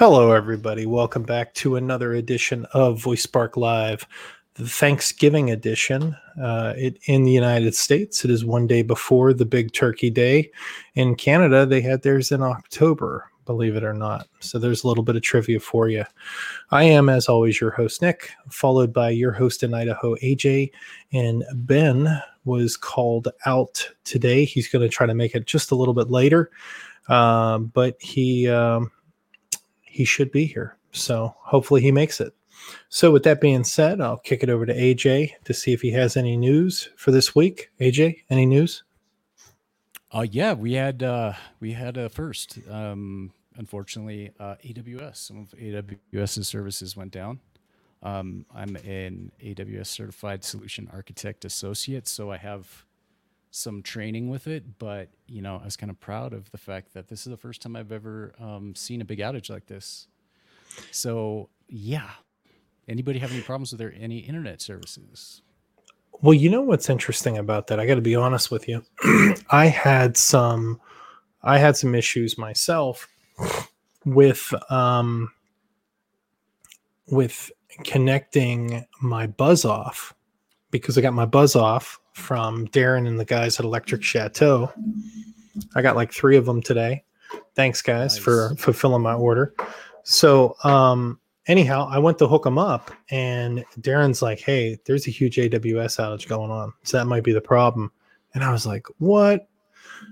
Hello, everybody. Welcome back to another edition of Voice Spark Live, the Thanksgiving edition. Uh, it, in the United States, it is one day before the Big Turkey Day. In Canada, they had theirs in October, believe it or not. So there's a little bit of trivia for you. I am, as always, your host, Nick, followed by your host in Idaho, AJ. And Ben was called out today. He's going to try to make it just a little bit later. Um, but he. Um, he should be here. So hopefully he makes it. So with that being said, I'll kick it over to AJ to see if he has any news for this week. AJ, any news? Uh yeah, we had uh we had a first. Um unfortunately, uh AWS, some of AWS's services went down. Um I'm an AWS certified solution architect associate, so I have some training with it, but you know, I was kind of proud of the fact that this is the first time I've ever um, seen a big outage like this. So yeah, anybody have any problems with their any internet services? Well, you know what's interesting about that? I got to be honest with you. I had some, I had some issues myself with um, with connecting my buzz off because I got my buzz off from Darren and the guys at Electric Chateau. I got like three of them today. Thanks, guys, nice. for fulfilling my order. So, um, anyhow, I went to hook them up, and Darren's like, "Hey, there's a huge AWS outage going on, so that might be the problem." And I was like, "What?"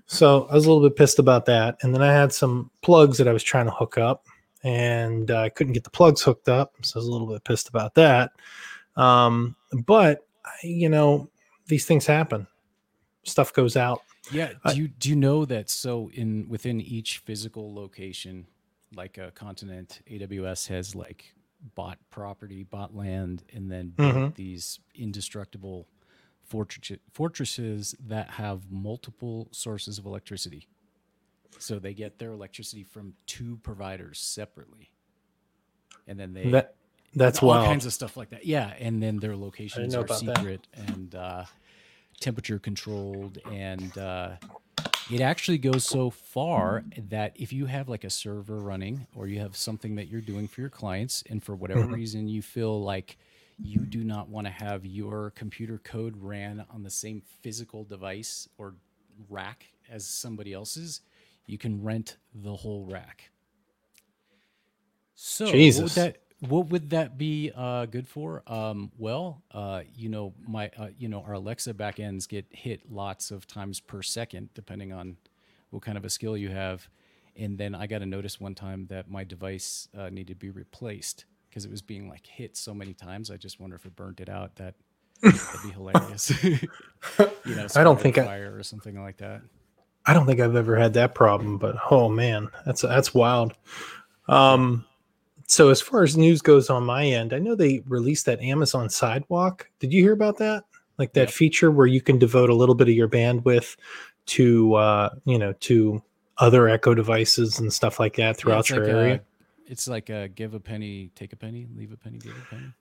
So I was a little bit pissed about that. And then I had some plugs that I was trying to hook up, and I couldn't get the plugs hooked up, so I was a little bit pissed about that. Um, but you know, these things happen. Stuff goes out. Yeah. Do you do you know that so in within each physical location, like a continent, AWS has like bought property, bought land, and then mm-hmm. these indestructible fortresses, fortresses that have multiple sources of electricity. So they get their electricity from two providers separately, and then they that that's all wild. kinds of stuff like that. Yeah, and then their locations are secret that. and uh, temperature controlled, and uh, it actually goes so far that if you have like a server running or you have something that you're doing for your clients, and for whatever mm-hmm. reason you feel like you do not want to have your computer code ran on the same physical device or rack as somebody else's, you can rent the whole rack. So Jesus. that what would that be uh, good for? Um, well, uh, you know, my uh, you know our Alexa backends get hit lots of times per second, depending on what kind of a skill you have. And then I got a notice one time that my device uh, needed to be replaced because it was being like hit so many times. I just wonder if it burnt it out. That would be hilarious. you know, I don't think fire I, or something like that. I don't think I've ever had that problem, but oh man, that's that's wild. Um, so as far as news goes on my end, I know they released that Amazon Sidewalk. Did you hear about that? Like that feature where you can devote a little bit of your bandwidth to uh, you know, to other Echo devices and stuff like that throughout yeah, your like area. A, it's like a give a penny, take a penny, leave a penny, give a penny.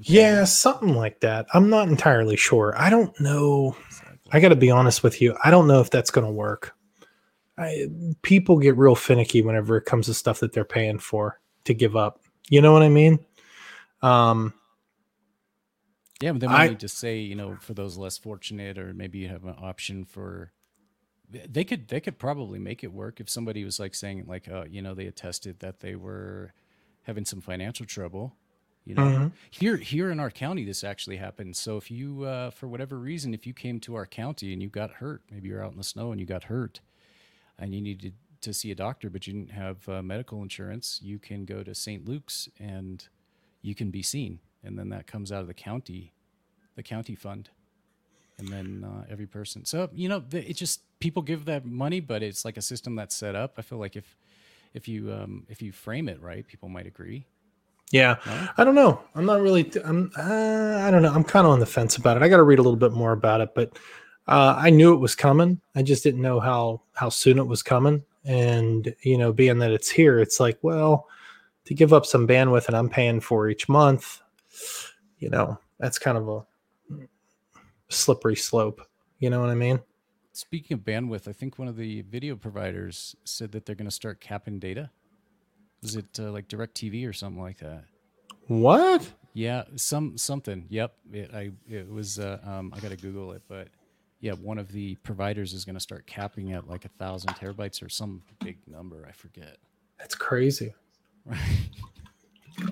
Yeah, something like that. I'm not entirely sure. I don't know. I got to be honest with you. I don't know if that's going to work. I, people get real finicky whenever it comes to stuff that they're paying for to give up. You know what I mean? Um, yeah, but then we I, need to say, you know, for those less fortunate, or maybe you have an option for. They could they could probably make it work if somebody was like saying like uh, you know they attested that they were having some financial trouble. You know, mm-hmm. here here in our county, this actually happened. So if you, uh, for whatever reason, if you came to our county and you got hurt, maybe you're out in the snow and you got hurt, and you needed to see a doctor, but you didn't have uh, medical insurance, you can go to St. Luke's and you can be seen, and then that comes out of the county, the county fund, and then uh, every person. So you know, it just people give that money, but it's like a system that's set up. I feel like if if you um, if you frame it right, people might agree. Yeah, no? I don't know. I'm not really. Th- I'm. Uh, I don't know. I'm kind of on the fence about it. I got to read a little bit more about it, but uh, I knew it was coming. I just didn't know how how soon it was coming and you know being that it's here it's like well to give up some bandwidth and i'm paying for each month you know that's kind of a slippery slope you know what i mean speaking of bandwidth i think one of the video providers said that they're going to start capping data Was it uh, like DirecTV or something like that? What? Yeah, some something. Yep. It I it was. Uh, um, I got to Google it, but yeah, one of the providers is going to start capping at like a thousand terabytes or some big number. I forget. That's crazy. Right.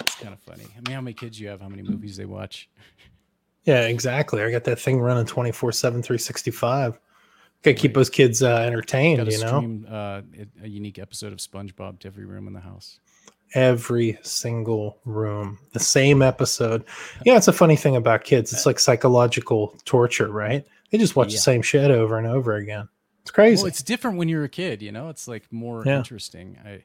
it's kind of funny. I mean, how many kids you have? How many movies they watch? Yeah, exactly. I got that thing running 24 7, 365. Gotta keep those kids uh, entertained, you know? stream uh, a unique episode of SpongeBob to every room in the house. Every single room, the same episode. Yeah, it's a funny thing about kids. It's like psychological torture, right? They just watch Yeah. the same shit over and over again. It's crazy. Well, it's different when you're a kid, you know. It's like more Yeah. interesting. I,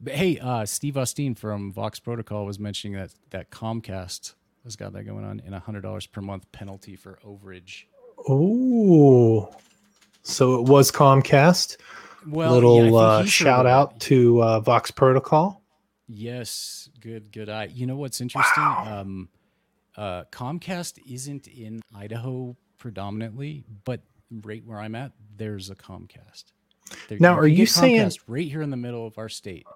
but hey, uh, Steve Austin from Vox Protocol was mentioning that that Comcast has got that going on, in a hundred dollars per month penalty for overage. Oh, So it was Comcast. Well, Little think uh, shout out to uh, Vox Protocol. Yes, good, good eye. You know what's interesting? Um, uh, Comcast isn't in Idaho predominantly, but right where I'm at, there's a Comcast. There- Now, can are you get saying- Comcast right here in the middle of our state?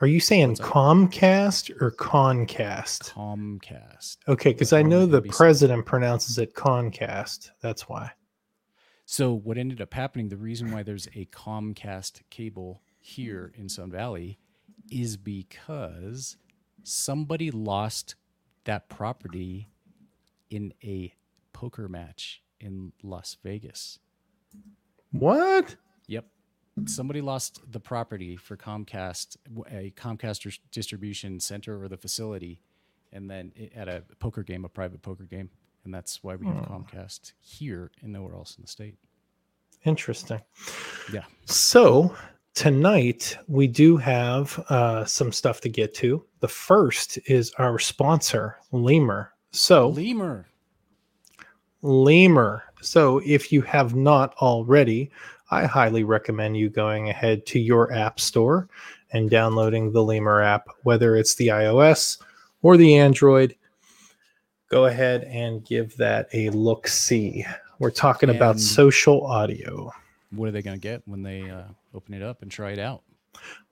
Are you saying? Comcast or Concast? Comcast. Okay, because I know the president pronounces it Concast. That's why. So what ended up happening, the reason why there's a Comcast cable here in Sun Valley is because somebody lost that property in a poker match in Las Vegas. What? Yep. Somebody lost the property for Comcast, a Comcast distribution center or the facility, and then it, at a poker game, a private poker game. And that's why we have Comcast here and nowhere else in the state. Interesting. Yeah. So tonight we do have uh, some stuff to get to. The first is our sponsor, Lemur. So Lemur. Lemur. So if you have not already, I highly recommend you going ahead to your app store and downloading the Lemur app, whether it's the iOS or the Android. Go ahead and give that a look see. We're talking about social audio. What are they going to get when they uh, open it up and try it out?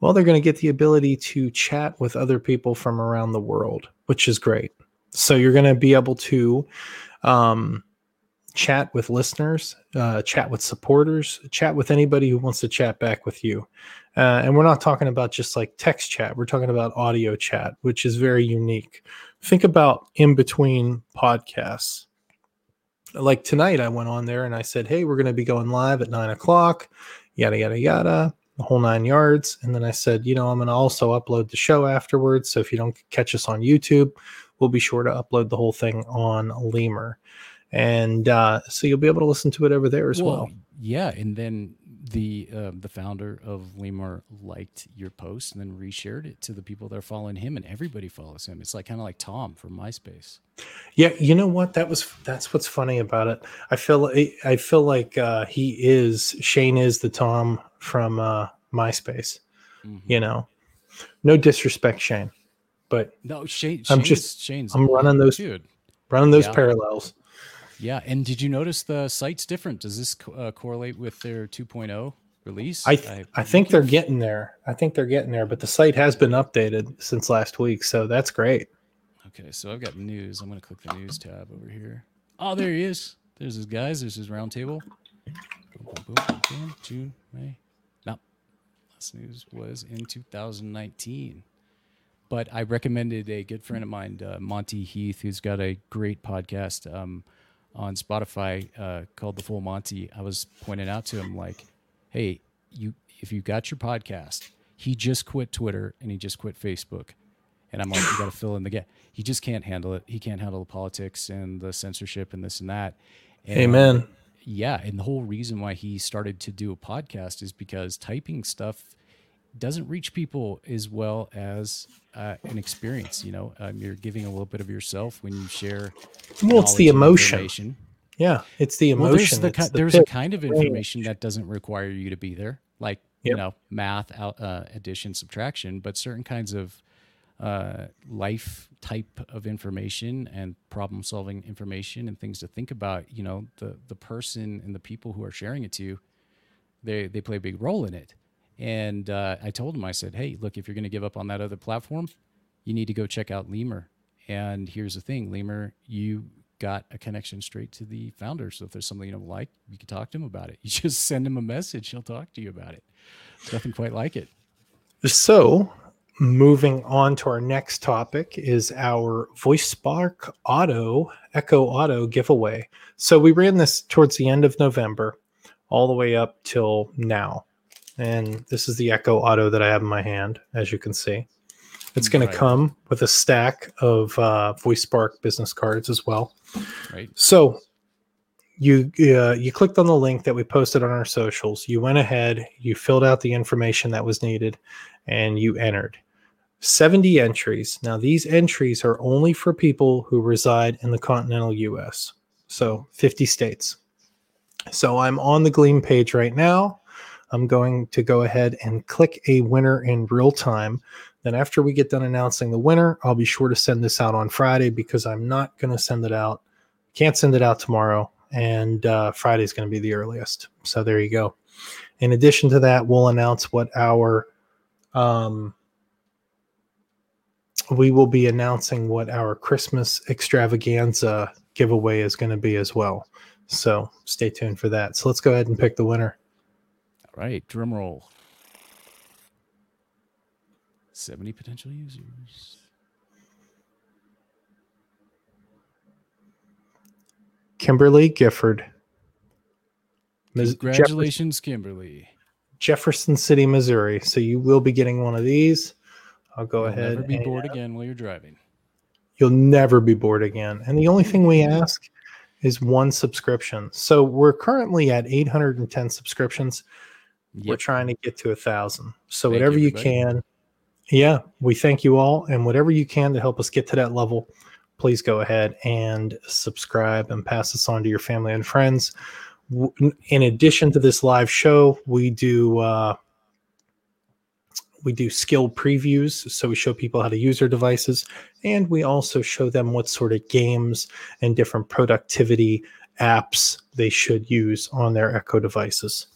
Well, they're going to get the ability to chat with other people from around the world, which is great. So you're going to be able to um, chat with listeners, uh, chat with supporters, chat with anybody who wants to chat back with you. Uh, and we're not talking about just like text chat, we're talking about audio chat, which is very unique. Think about in between podcasts. Like tonight, I went on there and I said, Hey, we're going to be going live at nine o'clock, yada, yada, yada the whole nine yards. And then I said, you know, I'm going to also upload the show afterwards. So if you don't catch us on YouTube, we'll be sure to upload the whole thing on Lemur. And uh, so you'll be able to listen to it over there as well. Yeah, and then the uh, the founder of Lemur liked your post and then reshared it to the people that are following him, and everybody follows him. It's like kind of like Tom from MySpace. Yeah, you know what? That was that's what's funny about it. I feel I feel like uh, he is Shane is the Tom from uh, MySpace. Mhm. You know, no disrespect, Shane, but No, Shane. I'm Shane's, just- Shane's I'm running those- dude. running those Yeah. parallels. Yeah, and did you notice the site's different? Does this uh, correlate with their 2.0 release? I th- I think they're getting there. I think they're getting there, but the site has been updated since last week, so that's great. Okay, so I've got news. I'm going to click the news tab over here. Oh, there he is. There's his guys. There's his round table. Boom, boom, boom, boom, boom. June, May. No, last news was in 2019. But I recommended a good friend of mine, uh, Monty Heath, who's got a great podcast um, on Spotify uh, called The Full Monty. I was pointing out to him like, "Hey, you if you got your podcast, he just quit Twitter and he just quit Facebook." And I'm like, you got to fill in the gap. He just can't handle it. He can't handle the politics and the censorship and this and that. And, Amen. Yeah, and the whole reason why he started to do a podcast is because typing stuff doesn't reach people as well as uh, an experience. You know, um, you're giving a little bit of yourself when you share. Well, it's the emotion. Yeah, it's the Well, there's emotion. the, ki- the there's a kind of information that doesn't require you to be there, like you know math, uh, addition, subtraction. But certain kinds of uh, life type of information and problem solving information and things to think about. You know, the the person and the people who are sharing it to you, they they play a big role in it. And uh, I told him, I said, hey, look, if you're going to give up on that other platform, you need to go check out Lemur. And here's the thing, Lemur, you got a connection straight to the founder. So if there's something you don't like, you can talk to him about it. You just send him a message, he'll talk to you about it. nothing quite like it. So moving on to our next topic is our VoiceSpark Auto Echo Auto giveaway. So we ran this towards the end of November, all the way up till now. And this is the Echo Auto that I have in my hand, as you can see. It's going right. to come with a stack of uh, VoiceSpark business cards as well. Right. So you uh, you clicked on the link that we posted on our socials. You went ahead, you filled out the information that was needed, and you entered. 70 entries. Now, these entries are only for people who reside in the continental US, so 50 states. So I'm on the Gleam page right now. I'm going to go ahead and click a winner in real time. Then, after we get done announcing the winner, I'll be sure to send this out on Friday because I'm not going to send it out. Can't send it out tomorrow, and uh, Friday is going to be the earliest. So, there you go. In addition to that, we'll announce what our um, we will be announcing what our Christmas extravaganza giveaway is going to be as well. So stay tuned for that. So let's go ahead and pick the winner. Right, drum roll. 70 potential users. Kimberly Gifford. Congratulations, Jefferson, Kimberly. Jefferson City, Missouri. So you will be getting one of these. I'll go ahead. You'll ahead. Never be bored again while you're driving. You'll never be bored again. And the only thing we ask is one subscription. So we're currently at 810 subscriptions. Yep. We're trying to get to a thousand. So thank whatever you, you can, yeah, we thank you all, and whatever you can to help us get to that level, please go ahead and subscribe and pass this on to your family and friends. In addition to this live show, we do. Uh, we do skill previews so we show people how to use their devices and we also show them what sort of games and different productivity apps they should use on their echo devices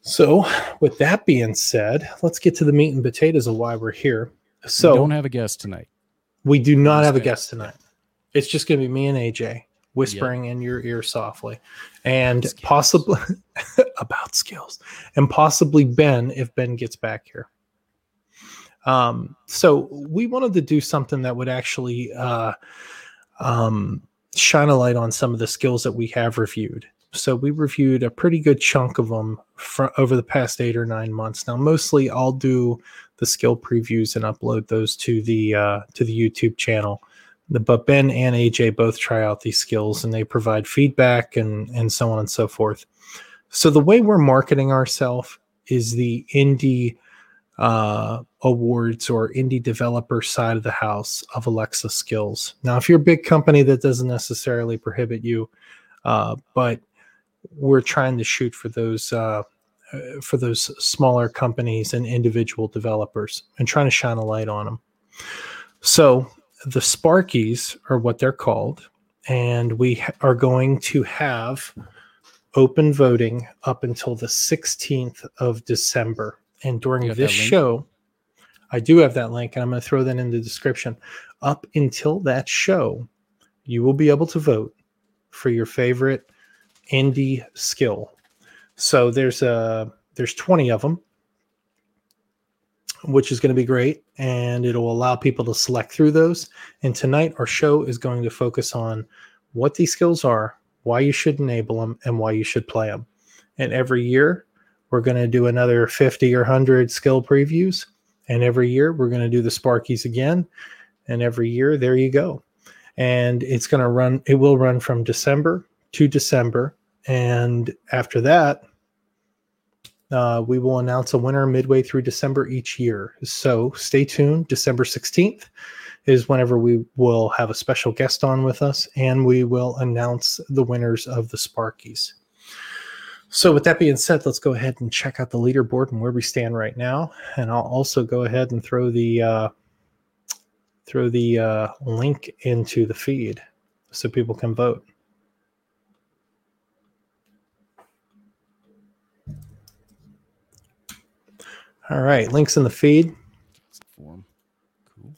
so with that being said let's get to the meat and potatoes of why we're here. So we don't have a guest tonight. we do not have a guest tonight. It's just going to be me and aj whispering yep. in your ear softly. And skills. possibly about skills. And possibly ben if ben gets back here. Um, so we wanted to do something that would actually uh, um, shine a light on some of the skills that we have reviewed so we reviewed a pretty good chunk of them for, over the past eight or nine months now mostly i'll do the skill previews and upload those to the uh, to the youtube channel but Ben and AJ both try out these skills and they provide feedback and and so on and so forth. So the way we're marketing ourselves is the indie uh, awards or indie developer side of the house of Alexa skills. Now, if you're a big company, that doesn't necessarily prohibit you, uh, but we're trying to shoot for those uh, uh for those smaller companies and individual developers and trying to shine a light on them. So the Sparkies are what they're called, and we are going to have open voting up until the 16th of December. And during this show, I do have that link, and I'm going to throw that in the description. Up until that show, you will be able to vote for your favorite indie skill. So there's a there's 20 of them which is going to be great and it'll allow people to select through those. And tonight, our show is going to focus on what these skills are, why you should enable them, and why you should play them. And every year, we're going to do another 50 or 100 skill previews. And every year, we're going to do the Sparkies again. And every year, there you go. And it's going to run, it will run from December to December. And after that, uh, we will announce a winner midway through December each year. So stay tuned. December 16th is whenever we will have a special guest on with us and we will announce the winners of the Sparkies. So, with that being said, let's go ahead and check out the leaderboard and where we stand right now. And I'll also go ahead and throw the uh, throw the uh, link into the feed so people can vote. All right, links in the feed. Form. Cool.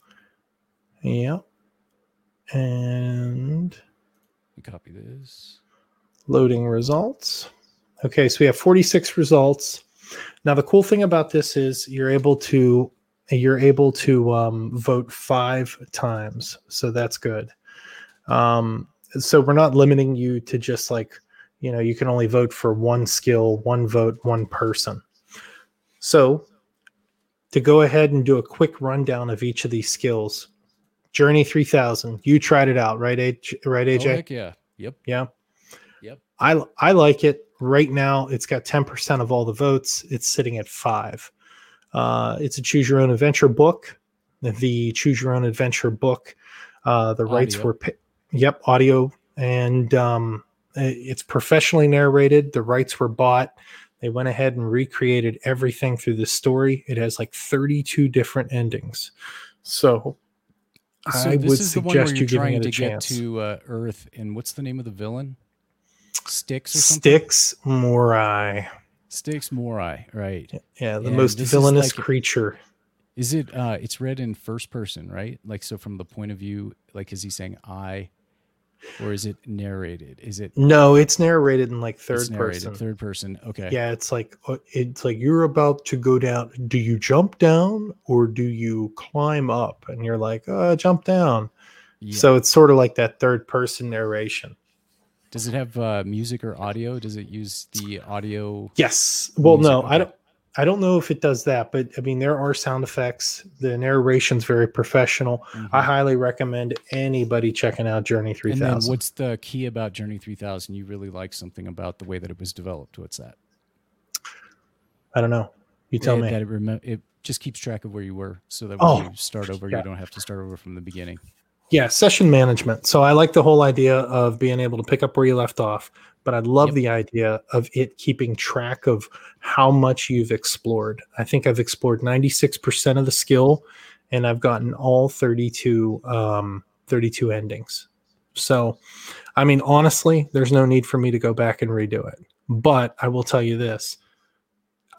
Yep. And we copy this. Loading results. Okay, so we have 46 results. Now the cool thing about this is you're able to you're able to um, vote five times, so that's good. Um, so we're not limiting you to just like you know you can only vote for one skill, one vote, one person. So to go ahead and do a quick rundown of each of these skills, Journey 3000, you tried it out, right? AJ, right, AJ? Oh, yeah. Yep. Yeah. Yep. I I like it. Right now, it's got 10% of all the votes. It's sitting at five. Uh, it's a choose your own adventure book. The choose your own adventure book. Uh, the audio. rights were, yep, audio, and um, it's professionally narrated. The rights were bought. They went ahead and recreated everything through the story. It has like 32 different endings. So, so I would suggest you giving it a to chance. get to uh, Earth, and what's the name of the villain? Styx or something? Styx Morai. Styx Morai, right. Yeah, the and most villainous is like, creature. Is it uh it's read in first person, right? Like so from the point of view, like is he saying I or is it narrated? Is it No, it's narrated in like third person. Third person. Okay. Yeah, it's like uh, it's like you're about to go down. Do you jump down or do you climb up? And you're like, uh, jump down. Yeah. So it's sort of like that third person narration. Does it have uh, music or audio? Does it use the audio? Yes. Well, no. I don't. I don't know if it does that, but I mean, there are sound effects. The narration's very professional. Mm-hmm. I highly recommend anybody checking out Journey 3000. And then what's the key about Journey 3000? You really like something about the way that it was developed. What's that? I don't know. You tell it, me. That it, rem- it just keeps track of where you were so that when oh, you start over, yeah. you don't have to start over from the beginning. Yeah, session management. So I like the whole idea of being able to pick up where you left off, but I love yep. the idea of it keeping track of how much you've explored. I think I've explored 96% of the skill and I've gotten all 32 um, 32 endings. So, I mean, honestly, there's no need for me to go back and redo it. But I will tell you this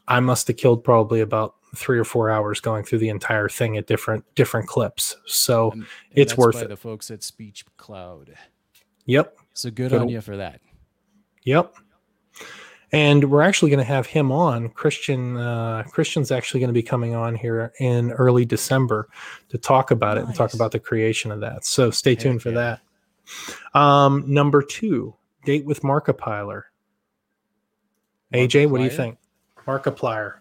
I must have killed probably about three or four hours going through the entire thing at different different clips. So and, and it's worth it. The folks at Speech Cloud. Yep. So good, good on you for that. Yep. And we're actually going to have him on. Christian uh, Christian's actually going to be coming on here in early December to talk about nice. it and talk about the creation of that. So stay Heck tuned for yeah. that. Um, number two, date with Markiplier. Markiplier. AJ, what do you think? Markiplier.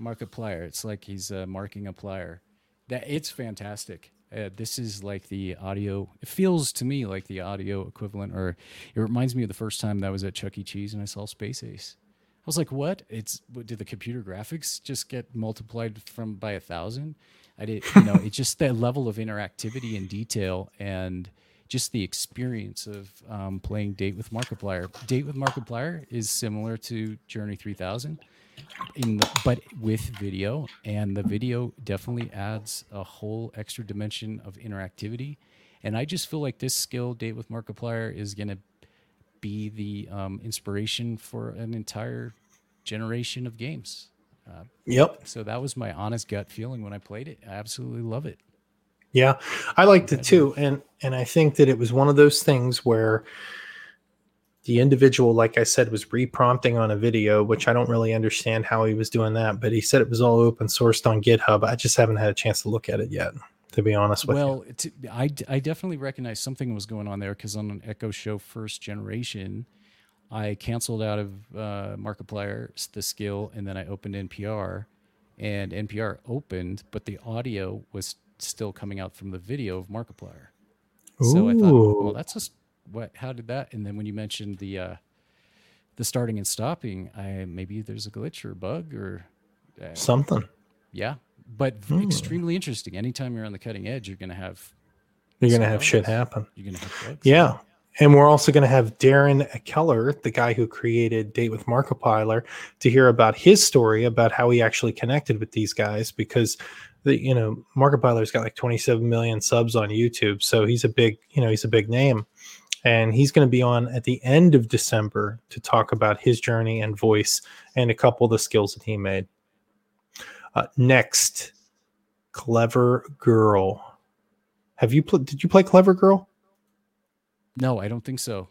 Markiplier. It's like he's uh, marking a plier. That it's fantastic. Uh, this is like the audio. It feels to me like the audio equivalent, or it reminds me of the first time that I was at Chuck E. Cheese and I saw Space Ace. I was like, "What? It's did the computer graphics just get multiplied from by a thousand? I did, you know, it's just that level of interactivity and detail and just the experience of um, playing Date with Markiplier. Date with Markiplier is similar to Journey 3000 in the, but with video and the video definitely adds a whole extra dimension of interactivity. And i just feel like this skill date with markiplier is going to be the um, inspiration for an entire generation of games. Uh, yep. so that was my honest gut feeling when i played it. I absolutely love it. Yeah i liked it too and and i think that it was one of those things where the individual, like I said, was reprompting on a video, which I don't really understand how he was doing that, but he said it was all open sourced on GitHub. I just haven't had a chance to look at it yet, to be honest with well, you. Well, I, I definitely recognized something was going on there because on an Echo Show first generation, I canceled out of uh, Markiplier, the skill, and then I opened NPR, and NPR opened, but the audio was still coming out from the video of Markiplier. Ooh. So I thought, well, that's just what how did that and then when you mentioned the uh the starting and stopping i maybe there's a glitch or a bug or uh, something. Yeah but hmm. extremely interesting. Anytime you're on the cutting edge you're gonna have you're gonna have shit happen. You're gonna have bugs. yeah. And we're also going to have Darren Keller, the guy who created Date with Markiplier, to hear about his story about how he actually connected with these guys because the you know Markiplier's got like 27 million subs on YouTube, so he's a big you know he's a big name and he's going to be on at the end of December to talk about his journey and voice and a couple of the skills that he made. Uh, next, Clever Girl. Have you pl- did you play Clever Girl? No, I don't think so.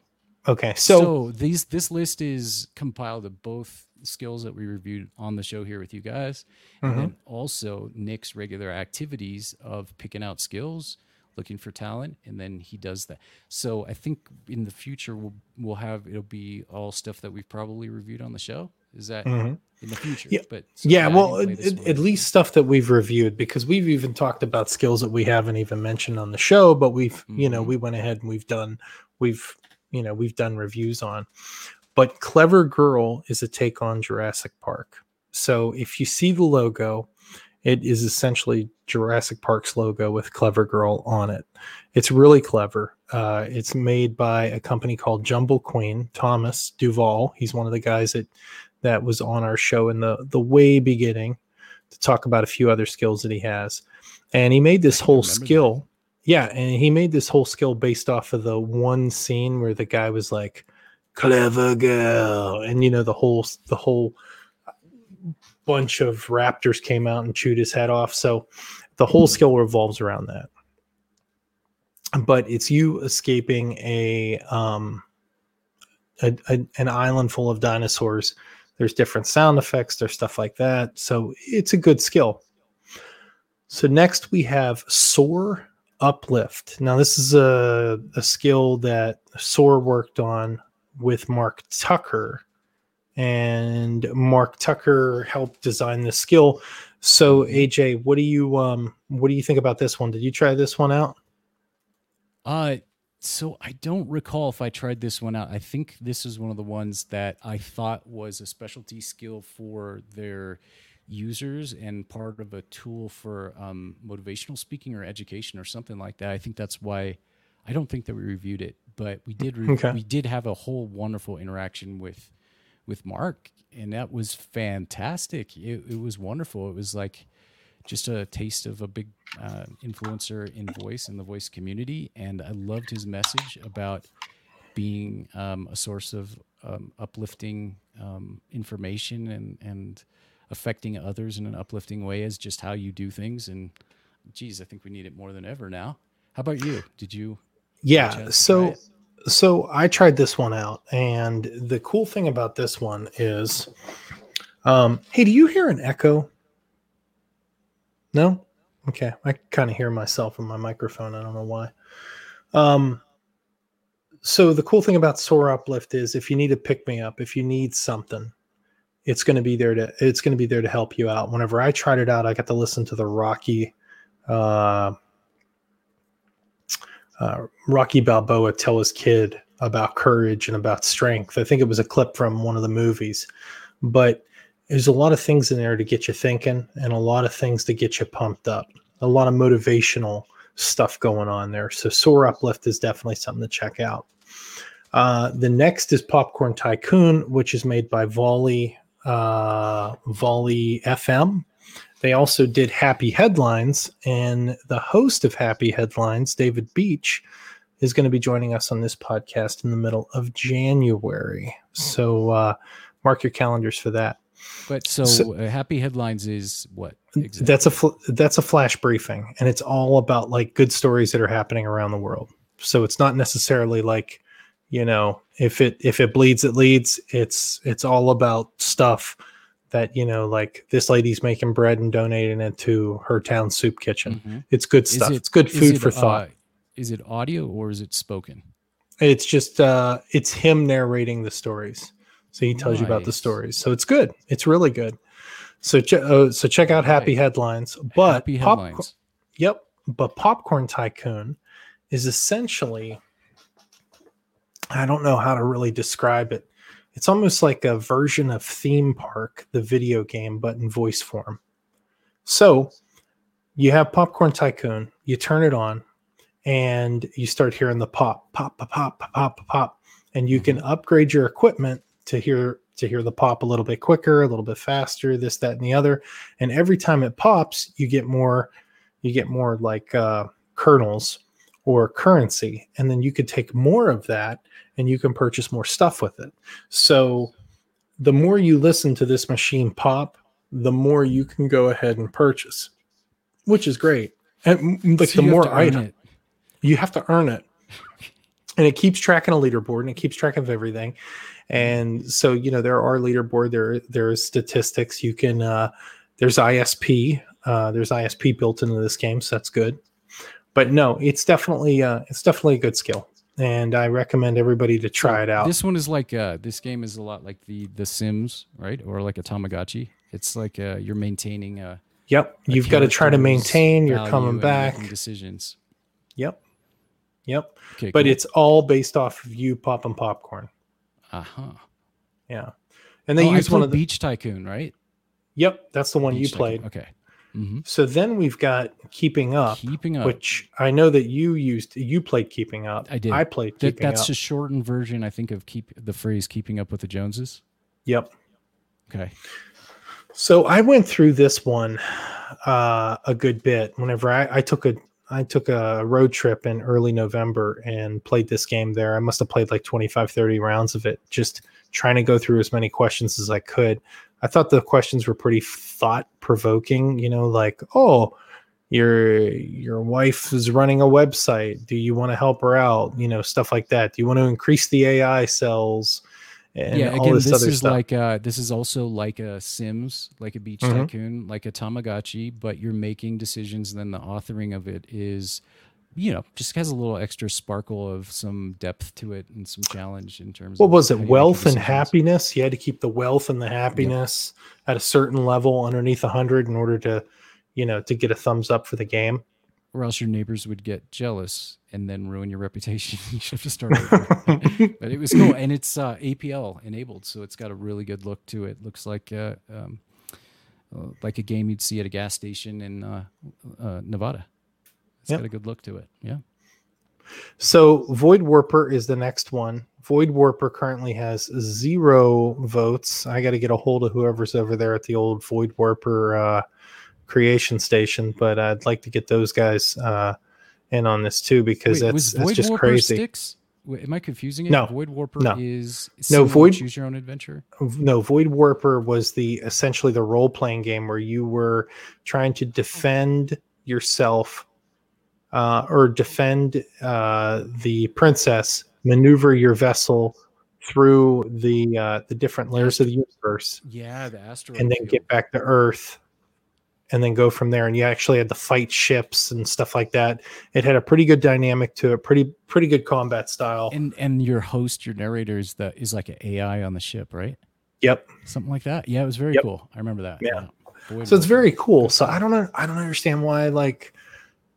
Okay, so, so these this list is compiled of both skills that we reviewed on the show here with you guys, mm-hmm. and then also Nick's regular activities of picking out skills, looking for talent, and then he does that. So I think in the future we'll we'll have it'll be all stuff that we've probably reviewed on the show. Is that mm-hmm. in the future? Yeah, but so yeah, well, it, at least stuff that we've reviewed because we've even talked about skills that we haven't even mentioned on the show, but we've mm-hmm. you know mm-hmm. we went ahead and we've done we've you know we've done reviews on. But Clever Girl is a take on Jurassic Park. So if you see the logo, it is essentially Jurassic Park's logo with Clever Girl on it. It's really clever. Uh, it's made by a company called Jumble Queen, Thomas Duval. He's one of the guys that that was on our show in the the way beginning to talk about a few other skills that he has. And he made this whole skill. That. Yeah, and he made this whole skill based off of the one scene where the guy was like, "Clever girl," and you know the whole the whole bunch of raptors came out and chewed his head off. So the whole skill revolves around that. But it's you escaping a um a, a, an island full of dinosaurs. There's different sound effects. There's stuff like that. So it's a good skill. So next we have soar uplift. Now, this is a, a skill that SOAR worked on with Mark Tucker, and Mark Tucker helped design the skill. So, AJ, what do you um, what do you think about this one? Did you try this one out? Uh, so I don't recall if I tried this one out. I think this is one of the ones that I thought was a specialty skill for their users and part of a tool for um, motivational speaking or education or something like that. I think that's why I don't think that we reviewed it, but we did. Re- okay. We did have a whole wonderful interaction with with Mark, and that was fantastic. It, it was wonderful. It was like just a taste of a big uh, influencer in voice in the voice community, and I loved his message about being um, a source of um, uplifting um, information and and affecting others in an uplifting way is just how you do things. And geez, I think we need it more than ever now. How about you? Did you? Yeah. So, so I tried this one out, and the cool thing about this one is, um, hey, do you hear an echo? No. Okay, I kind of hear myself in my microphone. I don't know why. Um, so the cool thing about Soar Uplift is if you need to pick me up, if you need something, it's going to be there to it's going to be there to help you out. Whenever I tried it out, I got to listen to the Rocky uh, uh, Rocky Balboa tell his kid about courage and about strength. I think it was a clip from one of the movies, but there's a lot of things in there to get you thinking and a lot of things to get you pumped up. A lot of motivational stuff going on there. So Soar Uplift is definitely something to check out. Uh, the next is Popcorn Tycoon, which is made by Volley uh, Volley FM. They also did Happy Headlines, and the host of Happy Headlines, David Beach, is going to be joining us on this podcast in the middle of January. So uh, mark your calendars for that. But so, so uh, Happy Headlines is what? Exactly? That's a fl- that's a flash briefing, and it's all about like good stories that are happening around the world. So it's not necessarily like you know if it if it bleeds it leads it's it's all about stuff that you know like this lady's making bread and donating it to her town soup kitchen mm-hmm. it's good stuff it, it's good food it, for thought uh, is it audio or is it spoken it's just uh it's him narrating the stories so he tells nice. you about the stories so it's good it's really good so ch- uh, so check out happy right. headlines but happy headlines. yep but popcorn tycoon is essentially I don't know how to really describe it. It's almost like a version of Theme Park, the video game, but in voice form. So you have Popcorn Tycoon, you turn it on, and you start hearing the pop, pop, pop, pop, pop, pop, pop, and you can upgrade your equipment to hear to hear the pop a little bit quicker, a little bit faster, this, that, and the other. And every time it pops, you get more, you get more like uh, kernels or currency. And then you could take more of that and you can purchase more stuff with it. So the more you listen to this machine pop, the more you can go ahead and purchase, which is great. And like so the more item, you have to earn it. And it keeps tracking a leaderboard and it keeps track of everything. And so, you know, there are leaderboard, there there's statistics. You can uh there's ISP. Uh there's ISP built into this game, so that's good. But no, it's definitely uh it's definitely a good skill and I recommend everybody to try it out. This one is like uh, this game is a lot like the the Sims, right? Or like a Tamagotchi. It's like uh, you're maintaining a. Yep, a you've got to try to maintain. You're coming back. Decisions. Yep, yep. Okay, but cool. it's all based off of you popping popcorn. Uh huh. Yeah, and they oh, use one of the Beach Tycoon, right? Yep, that's the one Beach you played. Tycoon. Okay. Mm-hmm. So then we've got Keeping Up, Keeping Up, which I know that you used. You played Keeping Up. I did. I played Keeping that, that's Up. a shortened version, I think, of keep the phrase "Keeping Up with the Joneses." Yep. Okay. So I went through this one uh, a good bit. Whenever I, I took a I took a road trip in early November and played this game there. I must have played like 25, 30 rounds of it, just trying to go through as many questions as I could. I thought the questions were pretty thought provoking, you know, like, oh, your your wife is running a website. Do you want to help her out? You know, stuff like that. Do you want to increase the AI cells? yeah, again, this, this is stuff. like uh this is also like a Sims, like a beach mm-hmm. tycoon, like a Tamagotchi, but you're making decisions, and then the authoring of it is you know, just has a little extra sparkle of some depth to it and some challenge in terms what was it? Wealth and happiness. You had to keep the wealth and the happiness yep. at a certain level underneath a hundred in order to, you know, to get a thumbs up for the game. Or else your neighbors would get jealous and then ruin your reputation. you should have to start over. but it was cool. And it's uh, APL enabled. So it's got a really good look to it. Looks like uh, um, uh, like a game you'd see at a gas station in uh, uh, Nevada. It's yep. got a good look to it. Yeah. So Void Warper is the next one. Void Warper currently has zero votes. I got to get a hold of whoever's over there at the old Void Warper uh, creation station, but I'd like to get those guys uh, in on this too because Wait, that's, that's just Warper crazy. Styx? Wait, am I confusing it? No, Void Warper no. is no Void. Choose your own adventure. No, Void Warper was the essentially the role playing game where you were trying to defend yourself uh, or defend uh, the princess, maneuver your vessel through the uh, the different layers of the universe. Yeah, the asteroid, and then field. get back to Earth, and then go from there. And you actually had to fight ships and stuff like that. It had a pretty good dynamic to it, pretty pretty good combat style. And and your host, your narrator is the is like an AI on the ship, right? Yep, something like that. Yeah, it was very yep. cool. I remember that. Yeah. yeah. so it's very cool. So I don't know. I don't understand why like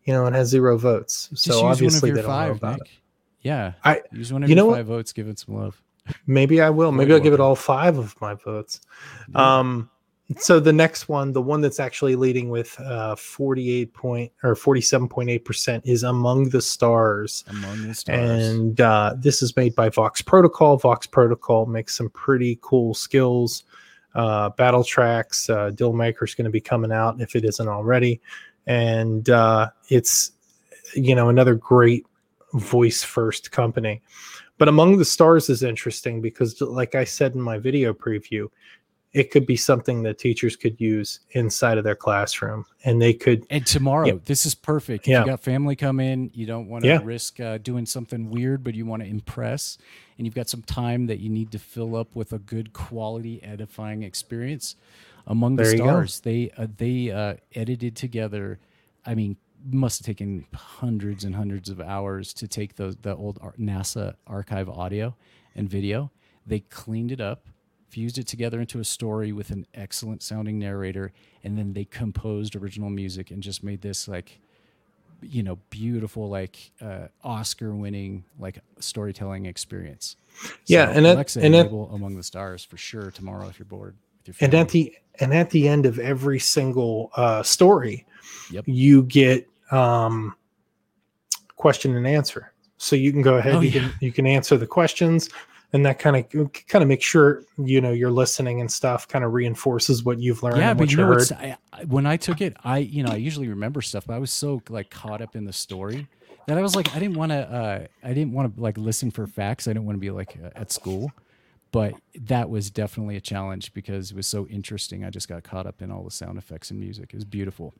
you know, it has zero votes. Just so obviously they don't five, know about Nick. it. Yeah, I use one of you your know five what? votes. Give it some love. Maybe I will. Maybe I'll give it all five of my votes. Yeah. Um, so the next one, the one that's actually leading with uh, 48 point or 47.8 percent, is Among the Stars. Among the Stars, and uh, this is made by Vox Protocol. Vox Protocol makes some pretty cool skills. Uh, battle tracks. Uh, Dillmaker is going to be coming out if it isn't already and uh, it's you know another great voice first company. But Among the Stars is interesting because, like I said in my video preview, it could be something that teachers could use inside of their classroom and they could and tomorrow yeah. this is perfect if yeah. you got family come in you don't want to yeah. risk uh, doing something weird but you want to impress and you've got some time that you need to fill up with a good quality edifying experience among the stars. They uh, they uh, edited together. I mean, must have taken hundreds and hundreds of hours to take the the old NASA archive audio and video. They cleaned it up, fused it together into a story with an excellent sounding narrator, and then they composed original music and just made this like you know beautiful like uh, oscar winning like storytelling experience yeah so and Alexa, it, and enable among the stars for sure tomorrow if you're bored and at the and at the end of every single uh, story, yep. you get um, question and answer. So you can go ahead, oh, you yeah. can you can answer the questions, and that kind of kind of make sure you know you're listening and stuff. Kind of reinforces what you've learned. Yeah, but you know, I, when I took it, I you know I usually remember stuff, but I was so like caught up in the story that I was like I didn't want to uh, I didn't want to like listen for facts. I didn't want to be like uh, at school but that was definitely a challenge because it was so interesting. I just got caught up in all the sound effects and music. It was beautiful.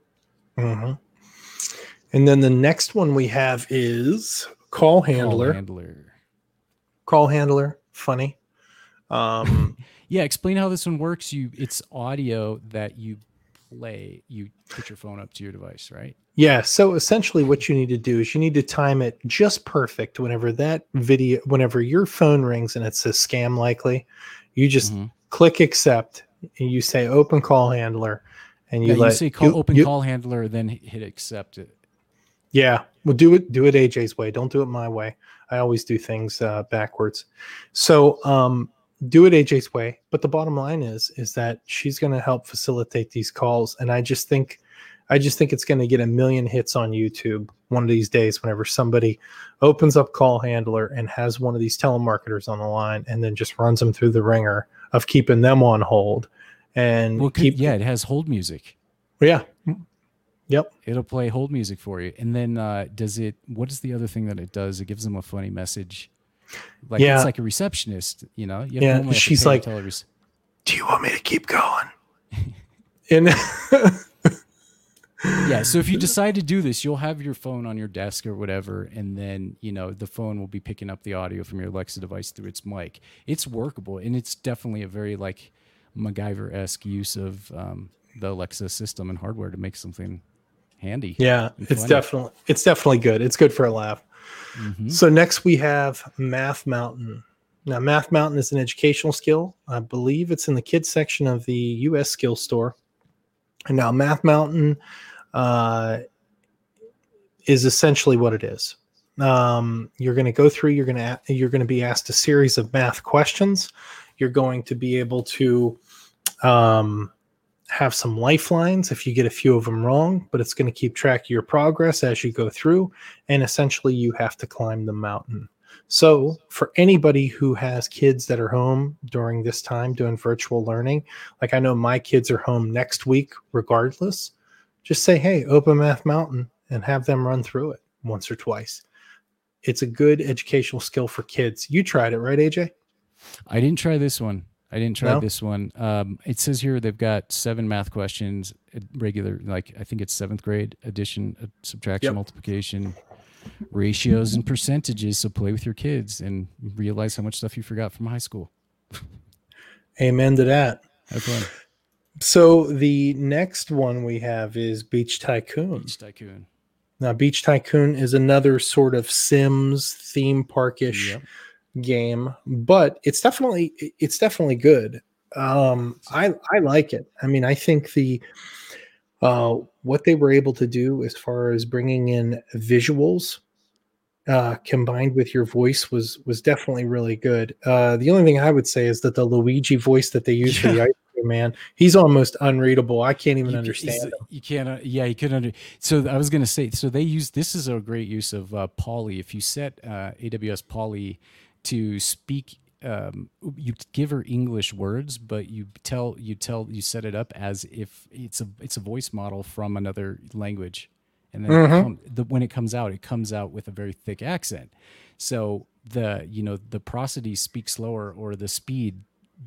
Mm-hmm. And then the next one we have is call handler. Call handler. Call handler. Funny. Um, yeah, explain how this one works. You, it's audio that you play. You put your phone up to your device, right? Yeah. So essentially, what you need to do is you need to time it just perfect. Whenever that video, whenever your phone rings and it says scam likely, you just mm-hmm. click accept and you say open call handler, and you yeah, let you say call, you, open you, call handler, then hit accept it. Yeah, well, do it do it AJ's way. Don't do it my way. I always do things uh, backwards. So um, do it AJ's way. But the bottom line is is that she's going to help facilitate these calls, and I just think I just think it's going to get a million hits on YouTube one of these days whenever somebody opens up call handler and has one of these telemarketers on the line and then just runs them through the ringer of keeping them on hold and well, keep yeah it has hold music. Yeah. Yep. It'll play hold music for you and then uh, does it what is the other thing that it does? It gives them a funny message like yeah. it's like a receptionist you know? You yeah she's like do you want me to keep going? And yeah so if you decide to do this you'll have your phone on your desk or whatever and then you know the phone will be picking up the audio from your alexa device through its mic. It's workable and it's definitely a very like macgyver-esque use of um, the alexa system and hardware to make something handy yeah it's definitely it's definitely good. It's good for a laugh mm-hmm. so next we have math mountain now math mountain is an educational skill i believe it's in the kids section of the us skill store and now math mountain uh, is essentially what it is. Um, you're going to go through. You're going to you're going to be asked a series of math questions. You're going to be able to um, have some lifelines if you get a few of them wrong, but it's going to keep track of your progress as you go through. And essentially, you have to climb the mountain. So, for anybody who has kids that are home during this time doing virtual learning, like I know my kids are home next week regardless, just say, hey, open Math Mountain and have them run through it once or twice. It's a good educational skill for kids. You tried it, right, AJ? I didn't try this one. I didn't try no? this one. Um, it says here they've got seven math questions, regular, like I think it's seventh grade addition, uh, subtraction, yep. multiplication, ratios, and percentages. So play with your kids and realize how much stuff you forgot from high school. Amen to that. Have fun. So the next one we have is Beach Tycoon. Beach Tycoon. Now, Beach Tycoon is another sort of Sims theme parkish yep. Game, but it's definitely it's definitely good. Um, I I like it. I mean, I think the uh, what they were able to do as far as bringing in visuals uh, combined with your voice was was definitely really good. Uh, the only thing I would say is that the Luigi voice that they use yeah. for the ice cream man. He's almost unreadable. I can't even you, understand. You can't. Uh, yeah, you couldn't. Under, so I was going to say. So they use this is a great use of uh, Polly. If you set uh, AWS Polly to speak, um, you give her English words, but you tell you tell you set it up as if it's a it's a voice model from another language, and then mm-hmm. it come, the, when it comes out, it comes out with a very thick accent. So the you know the prosody speaks slower or the speed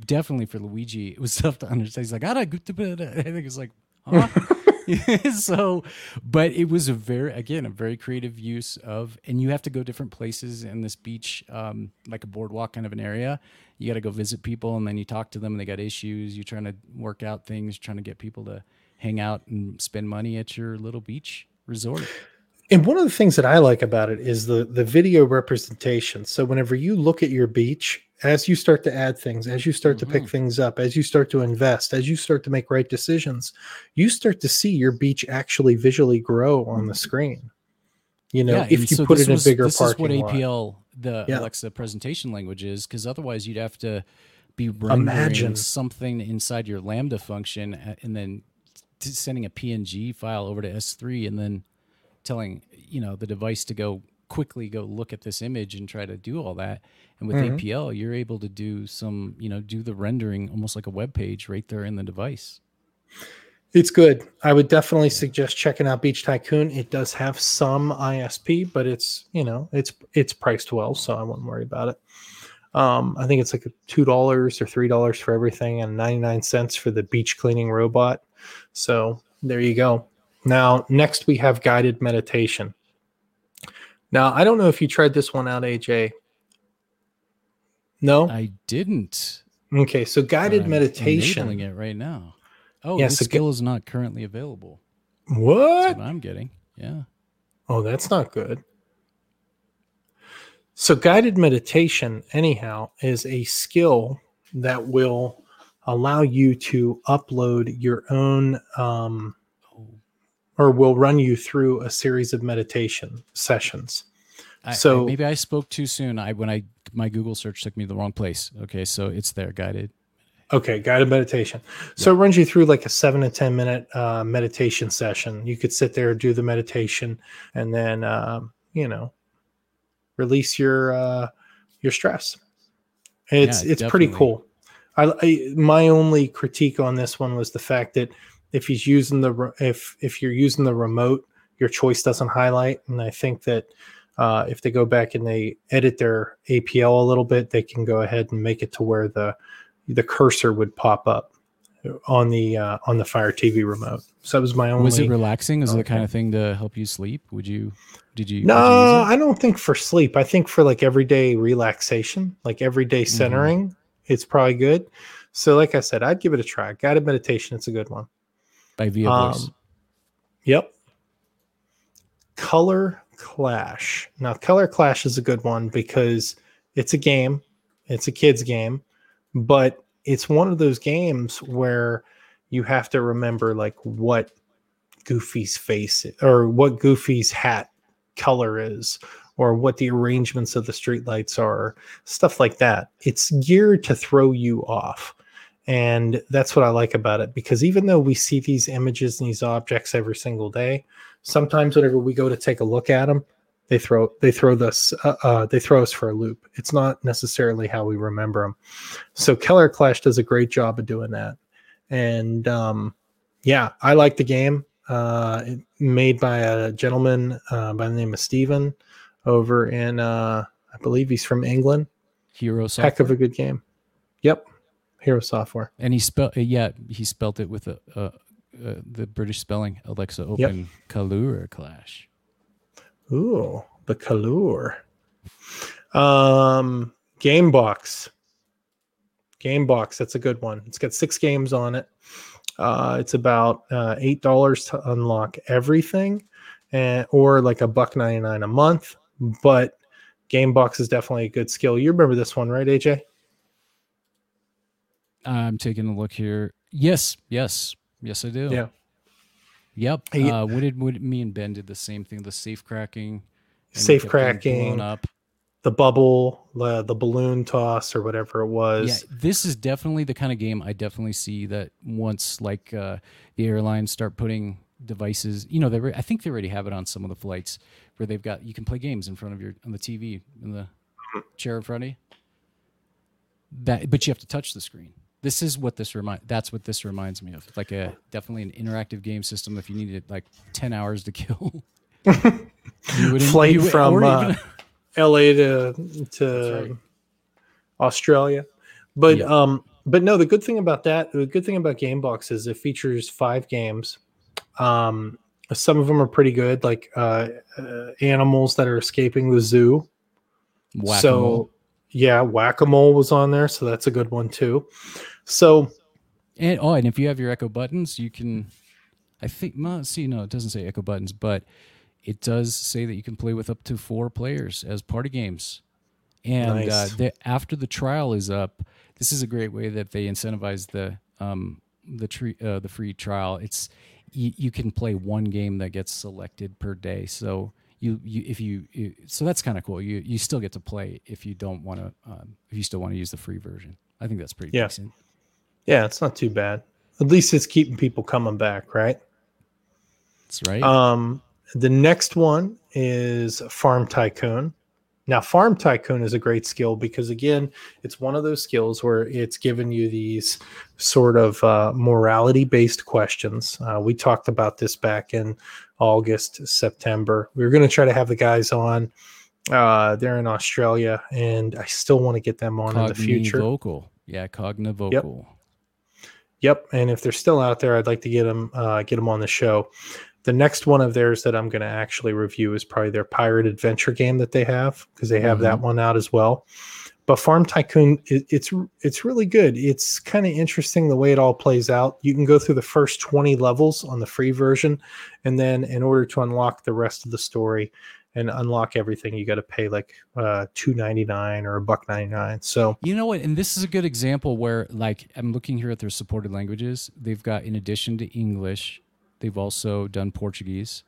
definitely for Luigi, it was tough to understand. He's like, I think it's like, huh? so, but it was a very, again, a very creative use of, and you have to go different places in this beach, um, like a boardwalk kind of an area. You got to go visit people and then you talk to them and they got issues. You're trying to work out things, trying to get people to hang out and spend money at your little beach resort. And one of the things that I like about it is the the video representation. So whenever you look at your beach, as you start to add things, as you start mm-hmm. to pick mm-hmm. things up, as you start to invest, as you start to make right decisions, you start to see your beach actually visually grow on the screen. You know, yeah, if you so put it in was, a bigger this parking is what APL lot. the yeah. Alexa presentation language is, because otherwise you'd have to be rendering Imagine. something inside your Lambda function and then sending a PNG file over to S3 and then telling you know the device to go quickly go look at this image and try to do all that. And with mm-hmm. APL, you're able to do some, you know, do the rendering almost like a web page right there in the device. It's good. I would definitely suggest checking out Beach Tycoon. It does have some ISP, but it's you know it's it's priced well, so I wouldn't worry about it. Um, I think it's like two dollars or three dollars for everything, and ninety nine cents for the beach cleaning robot. So there you go. Now, next we have guided meditation. Now, I don't know if you tried this one out, AJ. No, I didn't. Okay, so guided I'm meditation. enabling it right now. Oh, Yeah, this so gu- skill is not currently available. What? That's what I'm getting. Yeah. Oh, that's not good. So, guided meditation, anyhow, is a skill that will allow you to upload your own, um, or will run you through a series of meditation sessions. I, So- I, maybe I spoke too soon. I when I my Google search took me to the wrong place. Okay, so it's there, guided. Okay, guided meditation. So it runs you through like a seven to 10 minute uh, meditation session. You could sit there, do the meditation, and then, um, you know, release your uh, your stress. It's Yeah, it's pretty cool. I, I my only critique on this one was the fact that if he's using the if if you're using the remote, your choice doesn't highlight, and I think that uh, if they go back and they edit their APL a little bit, they can go ahead and make it to where the the cursor would pop up on the uh, on the Fire TV remote. So that was my only. Was it relaxing? Is it the kind of thing to help you sleep? Would you? Did you? no, you? I don't think for sleep. I think for like everyday relaxation, like everyday Mm-hmm. centering, it's probably good. So, like I said, I'd give it a try. Guided meditation, it's a good one. By Via Voice. Um, Yep. Color Clash. Now, Color Clash is a good one because it's a game, it's a kid's game, but it's one of those games where you have to remember like what Goofy's face or what Goofy's hat color is or what the arrangements of the streetlights are, stuff like that. It's geared to throw you off. And that's what I like about it because even though we see these images and these objects every single day, sometimes whenever we go to take a look at them, they throw they throw this uh, uh, they throw us for a loop. It's not necessarily how we remember them. So Color Clash does a great job of doing that. And um, yeah, I like the game. Uh, made by a gentleman uh, by the name of Steven over in uh, I believe he's from England. Hero software. Heck of a good game. Yep, Hero Software. and he spelled yeah he spelt it with a, uh, uh, the British spelling. Alexa, open Kalura Clash. Ooh, the Kalur. Um, Game Box. that's a good one. It's got six games on it. Uh, it's about uh, eight dollars to unlock everything, and or like a buck ninety nine a month. But Game Box is definitely a good skill. You remember this one, right, AJ? I'm taking a look here. Yes, yes, yes, I do. Yeah. Yep. Hey, Uh, what did what me and Ben did the same thing? The safe cracking. Safe cracking. up. The bubble, the, the balloon toss, or whatever it was. Yeah, this is definitely the kind of game I definitely see that once like uh, the airlines start putting devices, you know, they re- I think they already have it on some of the flights where they've got you can play games in front of your on the TV in the chair in front of you. That, but you have to touch the screen. This is what this remind. That's what this reminds me of. Like a definitely an interactive game system. If you needed like ten hours to kill, you would- Flight you from, uh, LA to to right. Australia. But Yeah. um but no, the good thing about that, the good thing about Gamebox is it features five games. Um some of them are pretty good, like uh, uh animals that are escaping the zoo. Whack-a-mole. So yeah, whack-a-mole was on there, so that's a good one too. So And oh, and if you have your echo buttons, you can. I think. See, no, it doesn't say echo buttons, but it does say that you can play with up to four players as party games. And Nice. uh, the, after the trial is up, this is a great way that they incentivize the um, the tree uh, the free trial. It's you, you can play one game that gets selected per day. So you, you if you, you so that's kind of cool. You you still get to play if you don't want to um, if you still want to use the free version. I think that's pretty Yeah. decent. yeah, it's not too bad. At least it's keeping people coming back, right? That's right. Um, the next one is Farm Tycoon. Now, Farm Tycoon is a great skill because, again, it's one of those skills where it's given you these sort of uh, morality based questions. Uh, we talked about this back in August, September. We were going to try to have the guys on Uh, they're in Australia, and I still want to get them on in the future. Vocal, yeah, Cognivocal. Yep. Yep, and if they're still out there, I'd like to get them uh, get them on the show. The next one of theirs that I'm going to actually review is probably their pirate adventure game that they have because they have mm-hmm. that one out as well. But Farm Tycoon, it, it's it's really good. It's kind of interesting the way it all plays out. You can go through the first 20 levels on the free version, and then in order to unlock the rest of the story and unlock everything, you got to pay like uh, two ninety nine or a buck ninety nine. So you know what? And this is a good example where, like, I'm looking here at their supported languages. They've got, in addition to English, they've also done Portuguese,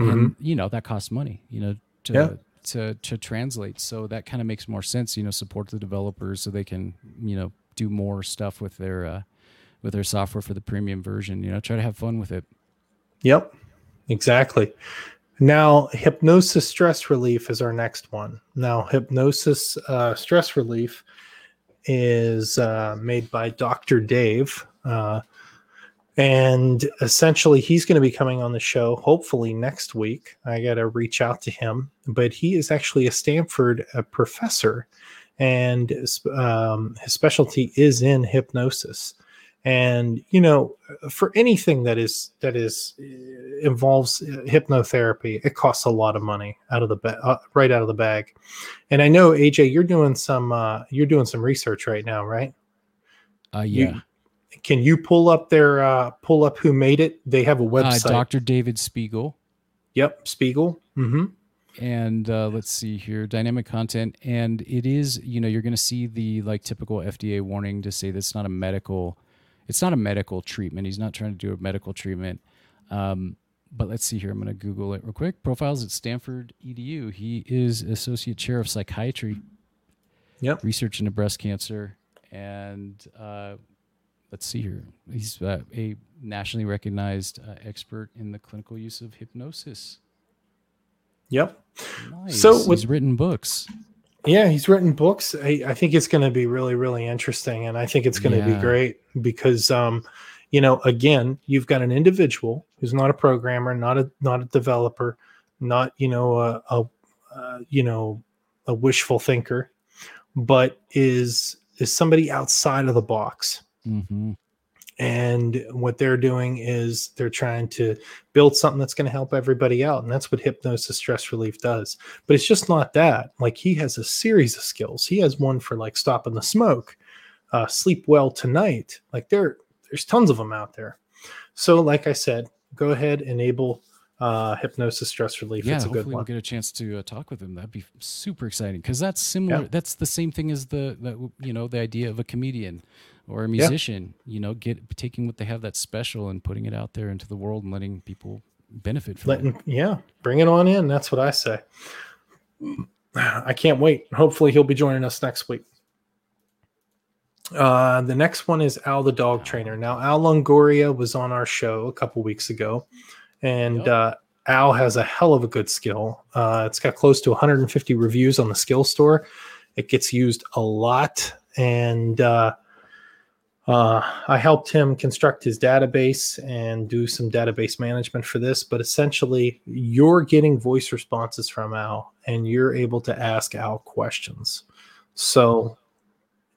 mm-hmm. and you know that costs money. You know, to yeah to to translate. So that kind of makes more sense. You know, support the developers so they can you know do more stuff with their uh, with their software for the premium version. You know, try to have fun with it. Yep, exactly. Now, hypnosis stress relief is our next one. Now, hypnosis uh, stress relief is uh, made by Dr. Dave. Uh, and essentially, he's going to be coming on the show hopefully next week. I got to reach out to him, but he is actually a Stanford uh, professor, and um, his specialty is in hypnosis. And you know, for anything that is that is uh, involves uh, hypnotherapy, it costs a lot of money out of the ba- uh, right out of the bag. And I know AJ, you're doing some uh, you're doing some research right now, right? Uh, yeah. You, can you pull up their uh, pull up who made it? They have a uh, website. Uh, Dr. David Spiegel. Yep, Spiegel. Mm-hmm. And uh, let's see here, dynamic content, and it is you know you're going to see the like typical FDA warning to say that's not a medical, it's not a medical treatment. He's not trying to do a medical treatment. Um, but let's see here. I'm going to Google it real quick. Profiles at Stanford EDU. He is associate chair of psychiatry. Yep. Research into breast cancer and uh, let's see here. He's uh, a nationally recognized uh, expert in the clinical use of hypnosis. Yep. Nice. So with, he's written books. Yeah, he's written books. I, I think it's going to be really, really interesting, and I think it's going to yeah. be great because, um, you know, again, you've got an individual who's not a programmer, not a not a developer, not you know a, a, a you know a wishful thinker, but is is somebody outside of the box Mm-hmm. And what they're doing is they're trying to build something that's going to help everybody out. And that's what hypnosis stress relief does. But it's just not that. Like he has a series of skills. He has one for like stopping the smoke, uh, sleep well tonight. Like there, there's tons of them out there. So, like I said, go ahead, enable uh, hypnosis stress relief. Yeah, it's a hopefully good one. we'll get a chance to uh, talk with him. That'd be super exciting because that's similar. Yeah. That's the same thing as the, the you know the idea of a comedian or a musician, yeah. you know, get taking what they have that's special and putting it out there into the world and letting people benefit from letting, it. Yeah, bring it on in. That's what I say. I can't wait. Hopefully, he'll be joining us next week. Uh, the next one is Al the dog trainer. Now, Al Longoria was on our show a couple weeks ago, and yep. uh, Al has a hell of a good skill. Uh, it's got close to 150 reviews on the skill store. It gets used a lot, and uh, uh, I helped him construct his database and do some database management for this. But essentially, you're getting voice responses from Al, and you're able to ask Al questions. So,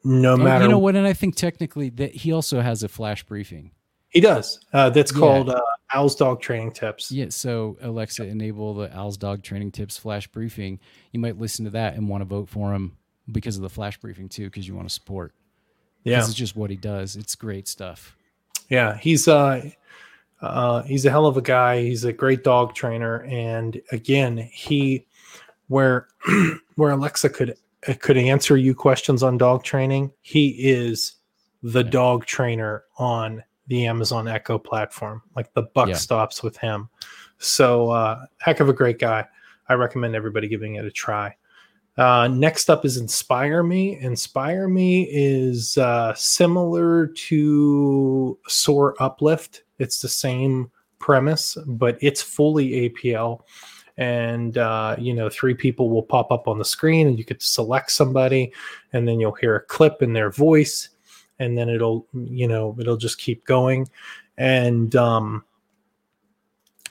no matter you know what, and I think technically that he also has a flash briefing. He does. Uh, that's yeah. called uh, Al's Dog Training Tips. Yeah. So Alexa, enable the Al's Dog Training Tips flash briefing. You might listen to that and want to vote for him because of the flash briefing too, because you want to support. Yeah, this is just what he does. It's great stuff. Yeah, he's uh, uh, he's a hell of a guy. He's a great dog trainer, and again, he where where Alexa could could answer you questions on dog training, he is the yeah. dog trainer on the Amazon Echo platform. Like the buck yeah. stops with him. So, uh, heck of a great guy. I recommend everybody giving it a try. Uh, next up is Inspire Me. Inspire Me is uh, similar to Soar Uplift. It's the same premise, but it's fully APL. And uh, you know, three people will pop up on the screen, and you could select somebody, and then you'll hear a clip in their voice, and then it'll, you know, it'll just keep going. And um,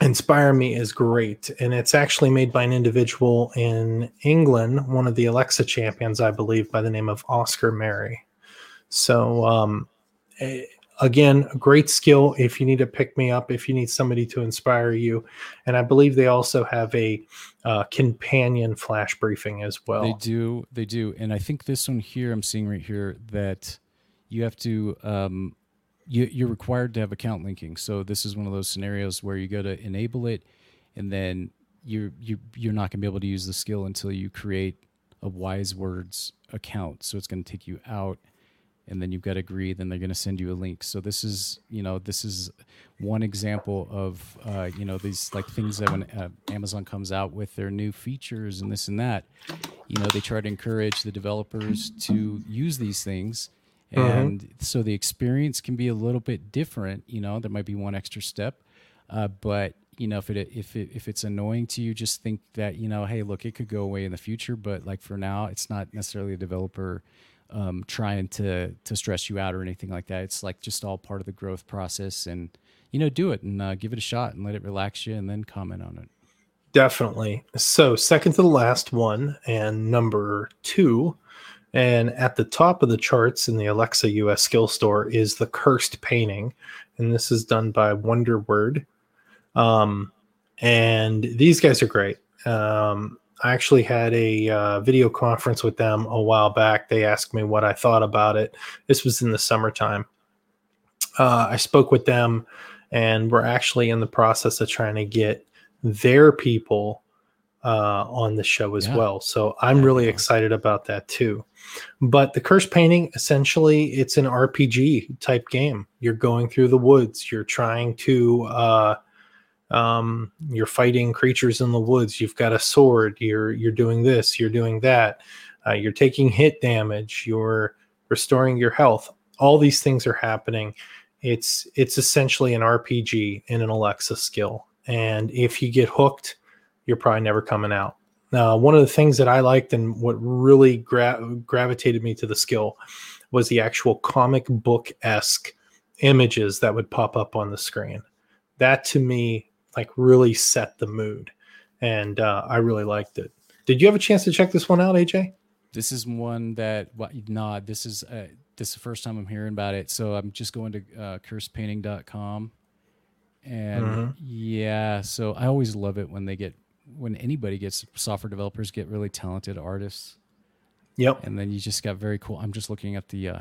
Inspire Me is great, and it's actually made by an individual in England, one of the Alexa champions, I believe, by the name of Oscar Mary. So, um, eh, again, great skill if you need to pick me up, if you need somebody to inspire you. And I believe they also have a uh, companion flash briefing as well. They do, they do, and I think this one here, I'm seeing right here that you have to um, you, are required to have account linking. So this is one of those scenarios where you go to enable it, and then you're you you're not going to be able to use the skill until you create a Wise Words account. So it's going to take you out, and then you've got to agree. Then they're going to send you a link. So this is you know this is one example of uh, you know these like things that when uh, Amazon comes out with their new features and this and that, you know they try to encourage the developers to use these things. And mm-hmm. so the experience can be a little bit different you know there might be one extra step uh, but you know if it if it if it's annoying to you just think that you know hey look it could go away in the future but like for now it's not necessarily a developer um, trying to to stress you out or anything like that. It's like just all part of the growth process and you know do it and uh, give it a shot and let it relax you and then comment on it. Definitely. So second to the last one and number two and at the top of the charts in the Alexa US skill store is the cursed painting. And this is done by Wanderword. Um, and these guys are great. Um, I actually had a uh, video conference with them a while back. They asked me what I thought about it. This was in the summertime. Uh, I spoke with them, and we're actually in the process of trying to get their people uh, on the show as yeah. well. So I'm really excited about that too. But the curse painting, essentially, it's an RPG type game. You're going through the woods. You're trying to, uh, um, you're fighting creatures in the woods. You've got a sword. You're you're doing this. You're doing that. Uh, you're taking hit damage. You're restoring your health. All these things are happening. It's it's essentially an RPG in an Alexa skill. And if you get hooked, you're probably never coming out. Uh, one of the things that I liked and what really gra- gravitated me to the skill was the actual comic book esque images that would pop up on the screen. That to me, like, really set the mood, and uh, I really liked it. Did you have a chance to check this one out, AJ? This is one that well, nah. This is uh, this is the first time I'm hearing about it, so I'm just going to uh, cursepainting.com, and mm-hmm. yeah. So I always love it when they get when anybody gets software developers get really talented artists. Yep. And then you just got very cool. I'm just looking at the uh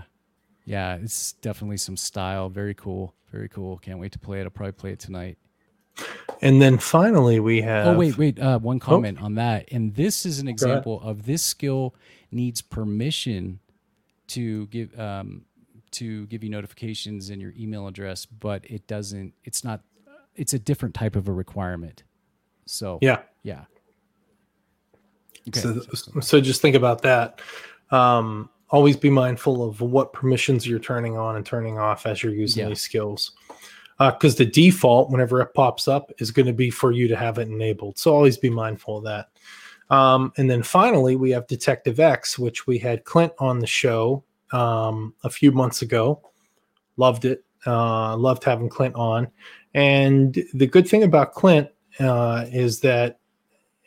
yeah, it's definitely some style. Very cool. Very cool. Can't wait to play it. I'll probably play it tonight. And then finally we have Oh wait, wait, uh one comment oh. on that. And this is an example of this skill needs permission to give um to give you notifications in your email address, but it doesn't it's not it's a different type of a requirement. So yeah, yeah. Okay. So, so just think about that. Um, always be mindful of what permissions you're turning on and turning off as you're using yeah. these skills. Because uh, the default, whenever it pops up, is going to be for you to have it enabled. So always be mindful of that. Um, and then finally, we have Detective X, which we had Clint on the show um, a few months ago. Loved it. Uh, loved having Clint on. And the good thing about Clint uh, is that,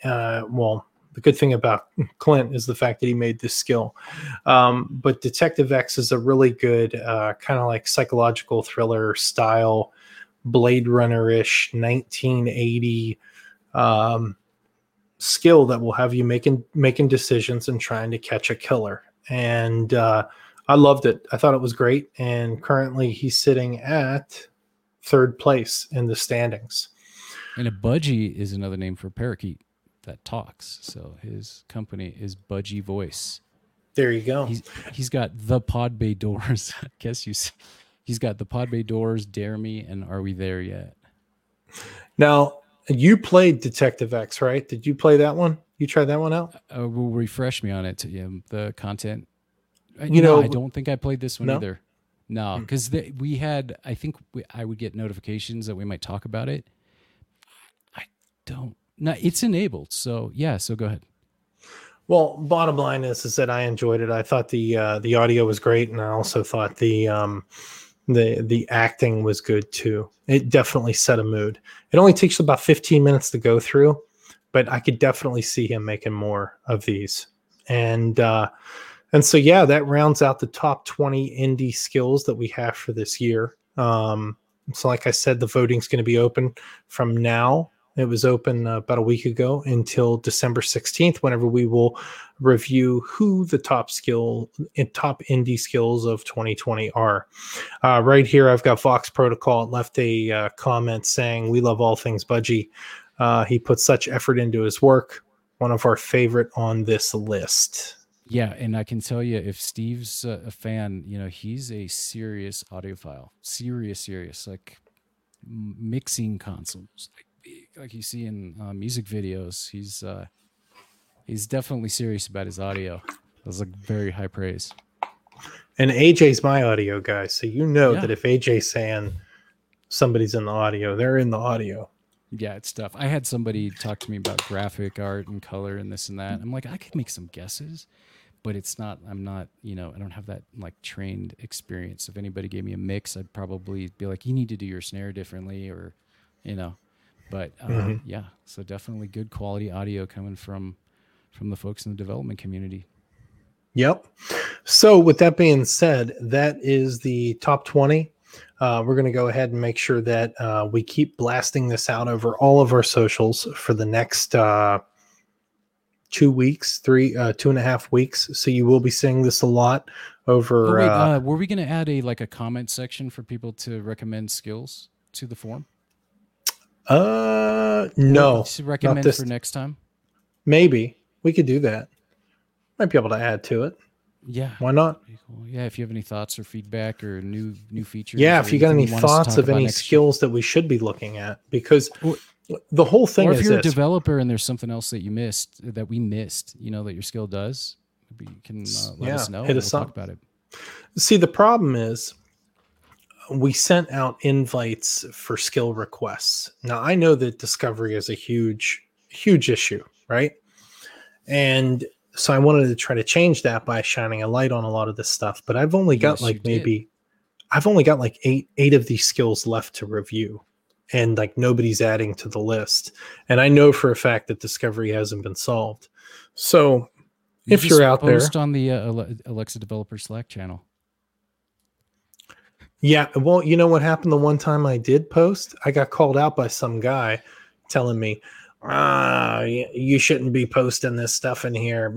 uh, well, the good thing about Clint is the fact that he made this skill. Um, but Detective X is a really good, uh, kind of like psychological thriller style, Blade Runner ish 1980 um, skill that will have you making making decisions and trying to catch a killer. And uh, I loved it. I thought it was great. And currently, he's sitting at third place in the standings. And a budgie is another name for parakeet that talks. So his company is Budgie Voice. There you go. He's, he's got the Pod Bay Doors. I guess you. See. He's got the Pod Bay Doors, Dare Me, and Are We There Yet? Now you played Detective X, right? Did you play that one? You tried that one out? Uh, will refresh me on it. Yeah, the content. Uh, you no, know, I don't think I played this one no? either. No, because hmm. we had. I think we, I would get notifications that we might talk about it I don't. No, it's enabled. So yeah. So go ahead. Well, bottom line is is that I enjoyed it. I thought the uh, the audio was great, and I also thought the um, the the acting was good too. It definitely set a mood. It only takes about 15 minutes to go through, but I could definitely see him making more of these. And uh and so yeah, that rounds out the top 20 indie skills that we have for this year. Um so like I said, the voting's going to be open from now it was open uh, about a week ago until December 16th, whenever we will review who the top skill and top indie skills of 2020 are. Uh, right here, I've got Vox Protocol left a uh, comment saying, We love all things Budgie. Uh, he put such effort into his work. One of our favorite on this list. Yeah, and I can tell you, if Steve's a fan, you know he's a serious audiophile, serious, serious, like mixing consoles, like like you see in uh, music videos. He's uh, he's definitely serious about his audio. That's like very high praise. And AJ's my audio guy, so you know yeah. that if AJ's saying somebody's in the audio, they're in the audio. Yeah, it's tough. I had somebody talk to me about graphic art and color and this and that. I'm like, I could make some guesses, but it's not. I'm not. You know, I don't have that like trained experience. If anybody gave me a mix, I'd probably be like, you need to do your snare differently, or you know, but uh, mm-hmm. yeah, so definitely good quality audio coming from from the folks in the development community. Yep. So with that being said, that is the top 20. Uh, we're going to go ahead and make sure that uh, we keep blasting this out over all of our socials for the next uh, two weeks, three, uh, two and a half weeks. So you will be seeing this a lot over. Oh, wait, uh, uh, were we going to add a like a comment section for people to recommend skills to the forum? Uh, no. Recommend for next time. Maybe we could do that. Might be able to add to it. Yeah. Why not? Cool. Yeah. If you have any thoughts or feedback or new new features. Yeah. If you got any thoughts of any skills year. that we should be looking at, because the whole thing or if you're this. a developer and there's something else that you missed that we missed, you know, that your skill does, you can uh, let yeah, us know. Hit us we'll up. about it. See, the problem is we sent out invites for skill requests. Now I know that discovery is a huge, huge issue, right? And so I wanted to try to change that by shining a light on a lot of this stuff. But I've only got yes, like maybe I've only got like eight eight of these skills left to review. And like nobody's adding to the list. And I know for a fact that discovery hasn't been solved. So you if you're out there, on the uh, Alexa Developer Slack channel. Yeah, well, you know what happened the one time I did post? I got called out by some guy telling me, "Ah, you shouldn't be posting this stuff in here."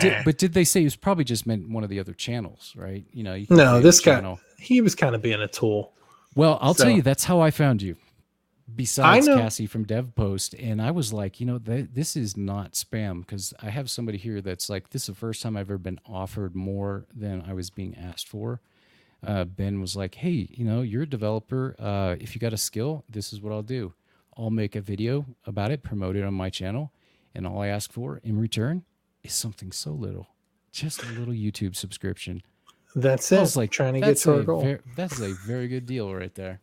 Did, but did they say it was probably just meant one of the other channels, right? You know, you no, this guy channel. he was kind of being a tool. Well, I'll so, tell you, that's how I found you. Besides Cassie from DevPost, and I was like, you know, th- this is not spam because I have somebody here that's like, this is the first time I've ever been offered more than I was being asked for uh, Ben was like, "Hey, you know, you're a developer. Uh, if you got a skill, this is what I'll do. I'll make a video about it, promote it on my channel, and all I ask for in return is something so little, just a little YouTube subscription." That's it. I was like trying to get to our goal. That's a very good deal right there.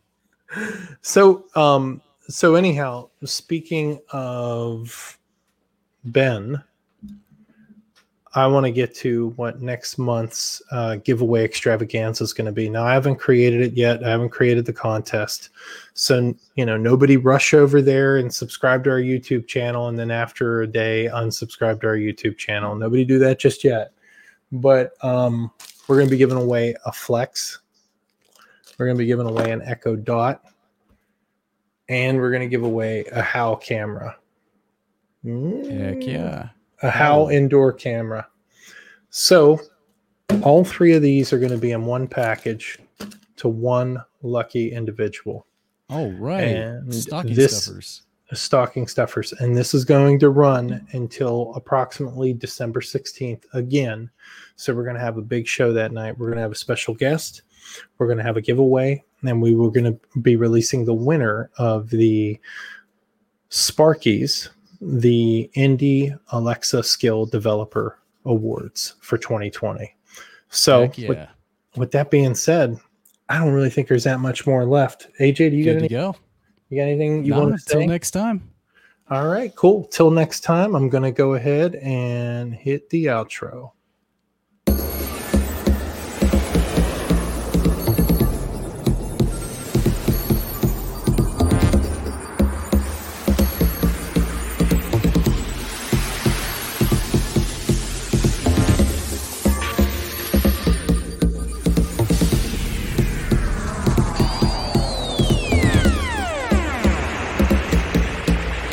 So, um, so anyhow, speaking of Ben, I want to get to what next month's uh, giveaway extravaganza is going to be. Now, I haven't created it yet. I haven't created the contest. So, you know, nobody rush over there and subscribe to our YouTube channel and then after a day unsubscribe to our YouTube channel. Nobody do that just yet. But um, we're going to be giving away a Flex. We're going to be giving away an Echo Dot. And we're going to give away a HAL camera. Heck yeah a HAL oh. indoor camera. So all three of these are going to be in one package to one lucky individual. Oh right, and stocking this, stuffers. Stocking stuffers, and this is going to run until approximately December sixteenth again. So we're going to have a big show that night. We're going to have a special guest. We're going to have a giveaway, and we were going to be releasing the winner of the Sparkies the Indie Alexa Skill Developer Awards for 2020. So, yeah. with, with, that being said, I don't really think there's that much more left. AJ, do you Good got any, go? You got anything you no, want to say? Until next time. All right, cool. Till next time, I'm going to go ahead and hit the outro.